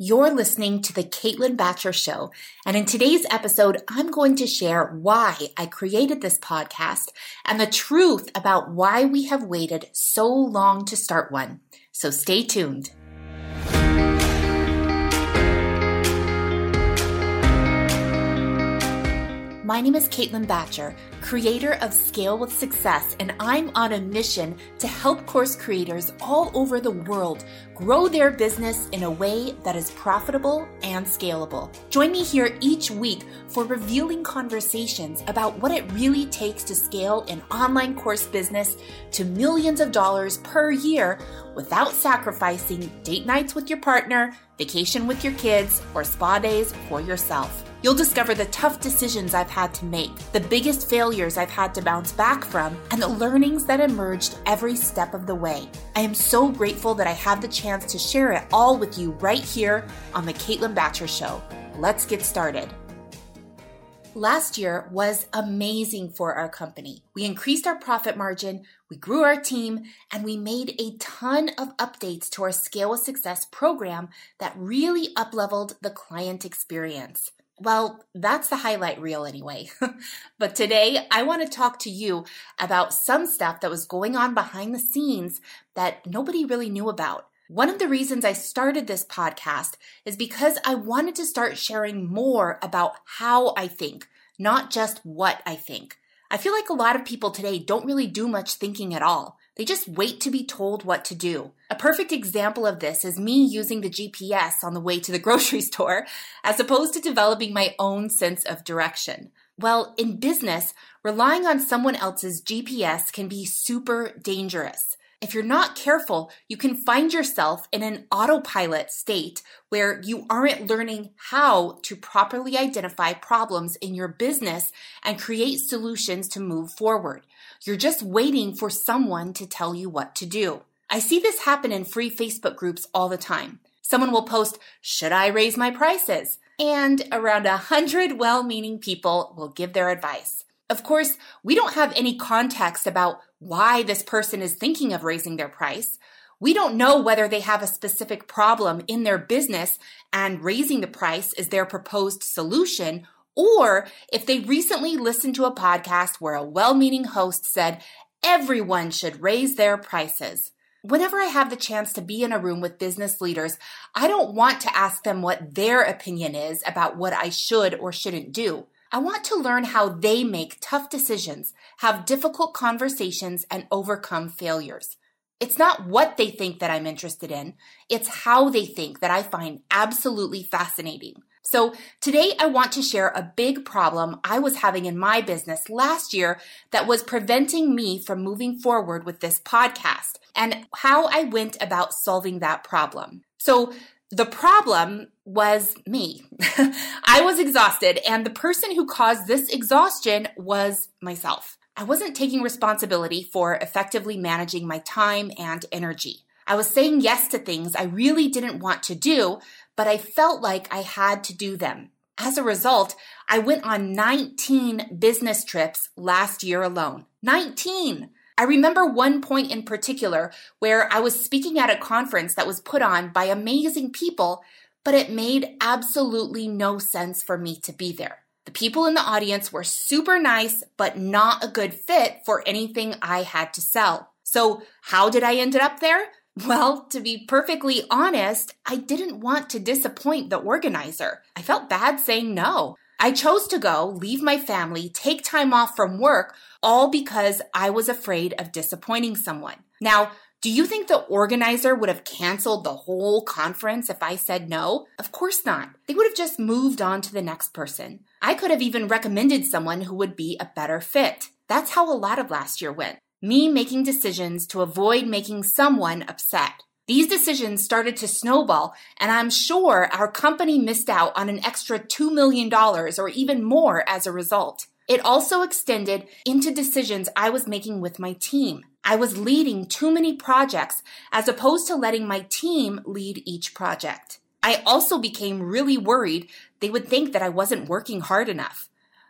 You're listening to The Caitlin Bacher Show, and in today's episode, I'm going to share why I created this podcast and the truth about why we have waited so long to start one. So stay tuned. My name is Caitlin Bacher, creator of Scale with Success, and I'm on a mission to help course creators all over the world grow their business in a way that is profitable and scalable. Join me here each week for revealing conversations about what it really takes to scale an online course business to millions of dollars per year without sacrificing date nights with your partner, vacation with your kids, or spa days for yourself. You'll discover the tough decisions I've had to make, the biggest failures I've had to bounce back from, and the learnings that emerged every step of the way. I am so grateful that I have the chance to share it all with you right here on The Caitlin Bacher Show. Let's get started. Last year was amazing for our company. We increased our profit margin, we grew our team, and we made a ton of updates to our Scale with Success program that really upleveled the client experience. Well, that's the highlight reel anyway. but today I want to talk to you about some stuff that was going on behind the scenes that nobody really knew about. One of the reasons I started this podcast is because I wanted to start sharing more about how I think, not just what I think. I feel like a lot of people today don't really do much thinking at all. They just wait to be told what to do. A perfect example of this is me using the GPS on the way to the grocery store, as opposed to developing my own sense of direction. Well, in business, relying on someone else's GPS can be super dangerous. If you're not careful, you can find yourself in an autopilot state where you aren't learning how to properly identify problems in your business and create solutions to move forward. You're just waiting for someone to tell you what to do. I see this happen in free Facebook groups all the time. Someone will post, Should I raise my prices? And around a hundred well meaning people will give their advice. Of course, we don't have any context about why this person is thinking of raising their price. We don't know whether they have a specific problem in their business and raising the price is their proposed solution, or if they recently listened to a podcast where a well meaning host said everyone should raise their prices. Whenever I have the chance to be in a room with business leaders, I don't want to ask them what their opinion is about what I should or shouldn't do. I want to learn how they make tough decisions, have difficult conversations, and overcome failures. It's not what they think that I'm interested in, it's how they think that I find absolutely fascinating. So today I want to share a big problem I was having in my business last year that was preventing me from moving forward with this podcast and how I went about solving that problem. So the problem was me. I was exhausted, and the person who caused this exhaustion was myself. I wasn't taking responsibility for effectively managing my time and energy. I was saying yes to things I really didn't want to do, but I felt like I had to do them. As a result, I went on 19 business trips last year alone. 19! I remember one point in particular where I was speaking at a conference that was put on by amazing people, but it made absolutely no sense for me to be there. The people in the audience were super nice, but not a good fit for anything I had to sell. So, how did I end up there? Well, to be perfectly honest, I didn't want to disappoint the organizer. I felt bad saying no. I chose to go, leave my family, take time off from work, all because I was afraid of disappointing someone. Now, do you think the organizer would have canceled the whole conference if I said no? Of course not. They would have just moved on to the next person. I could have even recommended someone who would be a better fit. That's how a lot of last year went. Me making decisions to avoid making someone upset. These decisions started to snowball, and I'm sure our company missed out on an extra $2 million or even more as a result. It also extended into decisions I was making with my team. I was leading too many projects as opposed to letting my team lead each project. I also became really worried they would think that I wasn't working hard enough.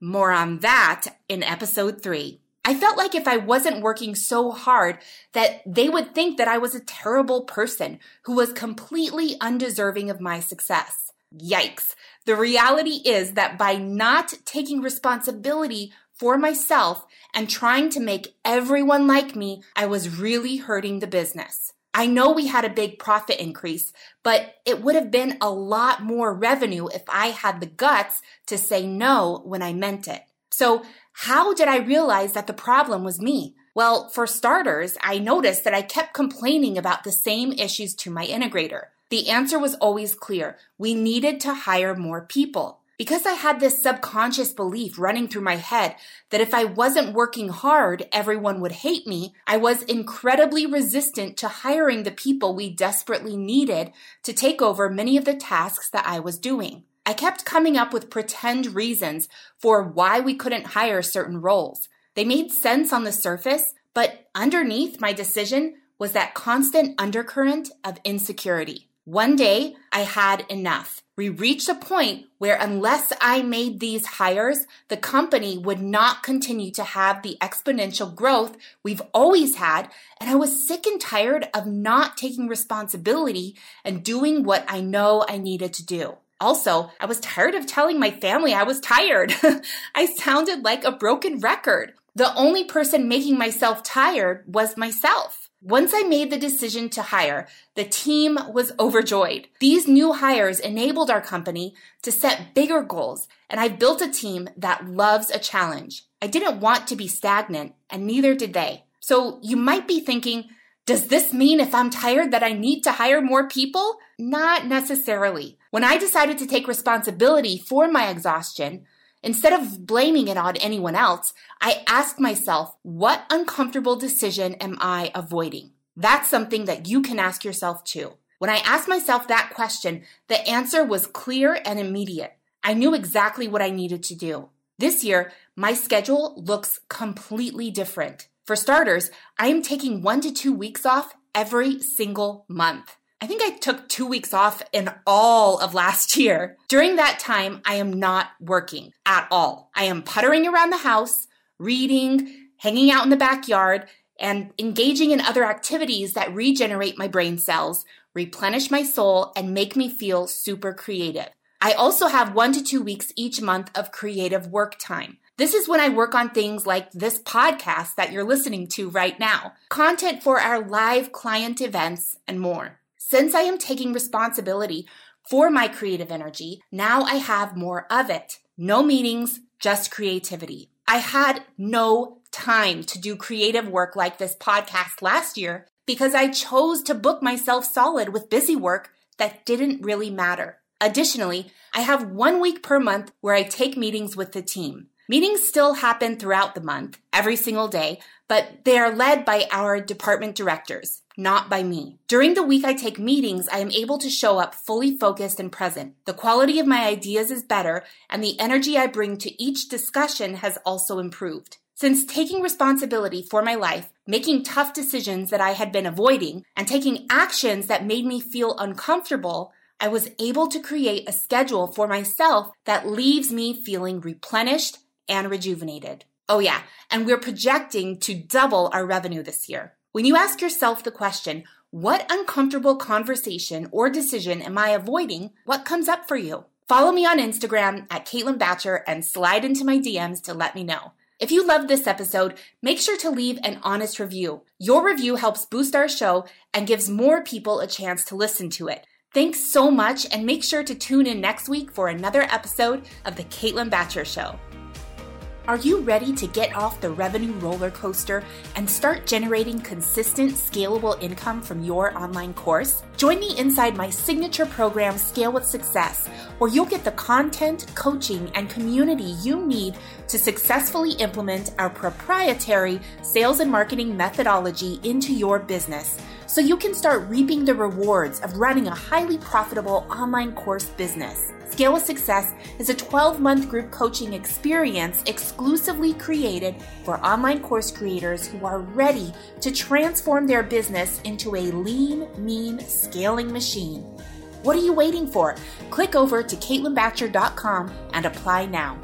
More on that in episode three. I felt like if I wasn't working so hard that they would think that I was a terrible person who was completely undeserving of my success. Yikes. The reality is that by not taking responsibility for myself and trying to make everyone like me, I was really hurting the business. I know we had a big profit increase, but it would have been a lot more revenue if I had the guts to say no when I meant it. So how did I realize that the problem was me? Well, for starters, I noticed that I kept complaining about the same issues to my integrator. The answer was always clear. We needed to hire more people. Because I had this subconscious belief running through my head that if I wasn't working hard, everyone would hate me, I was incredibly resistant to hiring the people we desperately needed to take over many of the tasks that I was doing. I kept coming up with pretend reasons for why we couldn't hire certain roles. They made sense on the surface, but underneath my decision was that constant undercurrent of insecurity. One day, I had enough we reached a point where unless I made these hires, the company would not continue to have the exponential growth we've always had. And I was sick and tired of not taking responsibility and doing what I know I needed to do. Also, I was tired of telling my family I was tired. I sounded like a broken record. The only person making myself tired was myself. Once I made the decision to hire, the team was overjoyed. These new hires enabled our company to set bigger goals, and I built a team that loves a challenge. I didn't want to be stagnant, and neither did they. So you might be thinking, does this mean if I'm tired that I need to hire more people? Not necessarily. When I decided to take responsibility for my exhaustion, Instead of blaming it on anyone else, I asked myself, what uncomfortable decision am I avoiding? That's something that you can ask yourself too. When I asked myself that question, the answer was clear and immediate. I knew exactly what I needed to do. This year, my schedule looks completely different. For starters, I am taking one to two weeks off every single month. I think I took two weeks off in all of last year. During that time, I am not working at all. I am puttering around the house, reading, hanging out in the backyard, and engaging in other activities that regenerate my brain cells, replenish my soul, and make me feel super creative. I also have one to two weeks each month of creative work time. This is when I work on things like this podcast that you're listening to right now, content for our live client events, and more. Since I am taking responsibility for my creative energy, now I have more of it. No meetings, just creativity. I had no time to do creative work like this podcast last year because I chose to book myself solid with busy work that didn't really matter. Additionally, I have one week per month where I take meetings with the team. Meetings still happen throughout the month, every single day, but they are led by our department directors, not by me. During the week I take meetings, I am able to show up fully focused and present. The quality of my ideas is better, and the energy I bring to each discussion has also improved. Since taking responsibility for my life, making tough decisions that I had been avoiding, and taking actions that made me feel uncomfortable, I was able to create a schedule for myself that leaves me feeling replenished and rejuvenated. Oh, yeah, and we're projecting to double our revenue this year. When you ask yourself the question, what uncomfortable conversation or decision am I avoiding? What comes up for you? Follow me on Instagram at Caitlin Bacher and slide into my DMs to let me know. If you loved this episode, make sure to leave an honest review. Your review helps boost our show and gives more people a chance to listen to it. Thanks so much, and make sure to tune in next week for another episode of The Caitlin Bacher Show. Are you ready to get off the revenue roller coaster and start generating consistent, scalable income from your online course? Join me inside my signature program, Scale with Success, where you'll get the content, coaching, and community you need to successfully implement our proprietary sales and marketing methodology into your business so you can start reaping the rewards of running a highly profitable online course business. Scale with Success is a 12 month group coaching experience exclusively created for online course creators who are ready to transform their business into a lean, mean scaling machine. What are you waiting for? Click over to CaitlinBacher.com and apply now.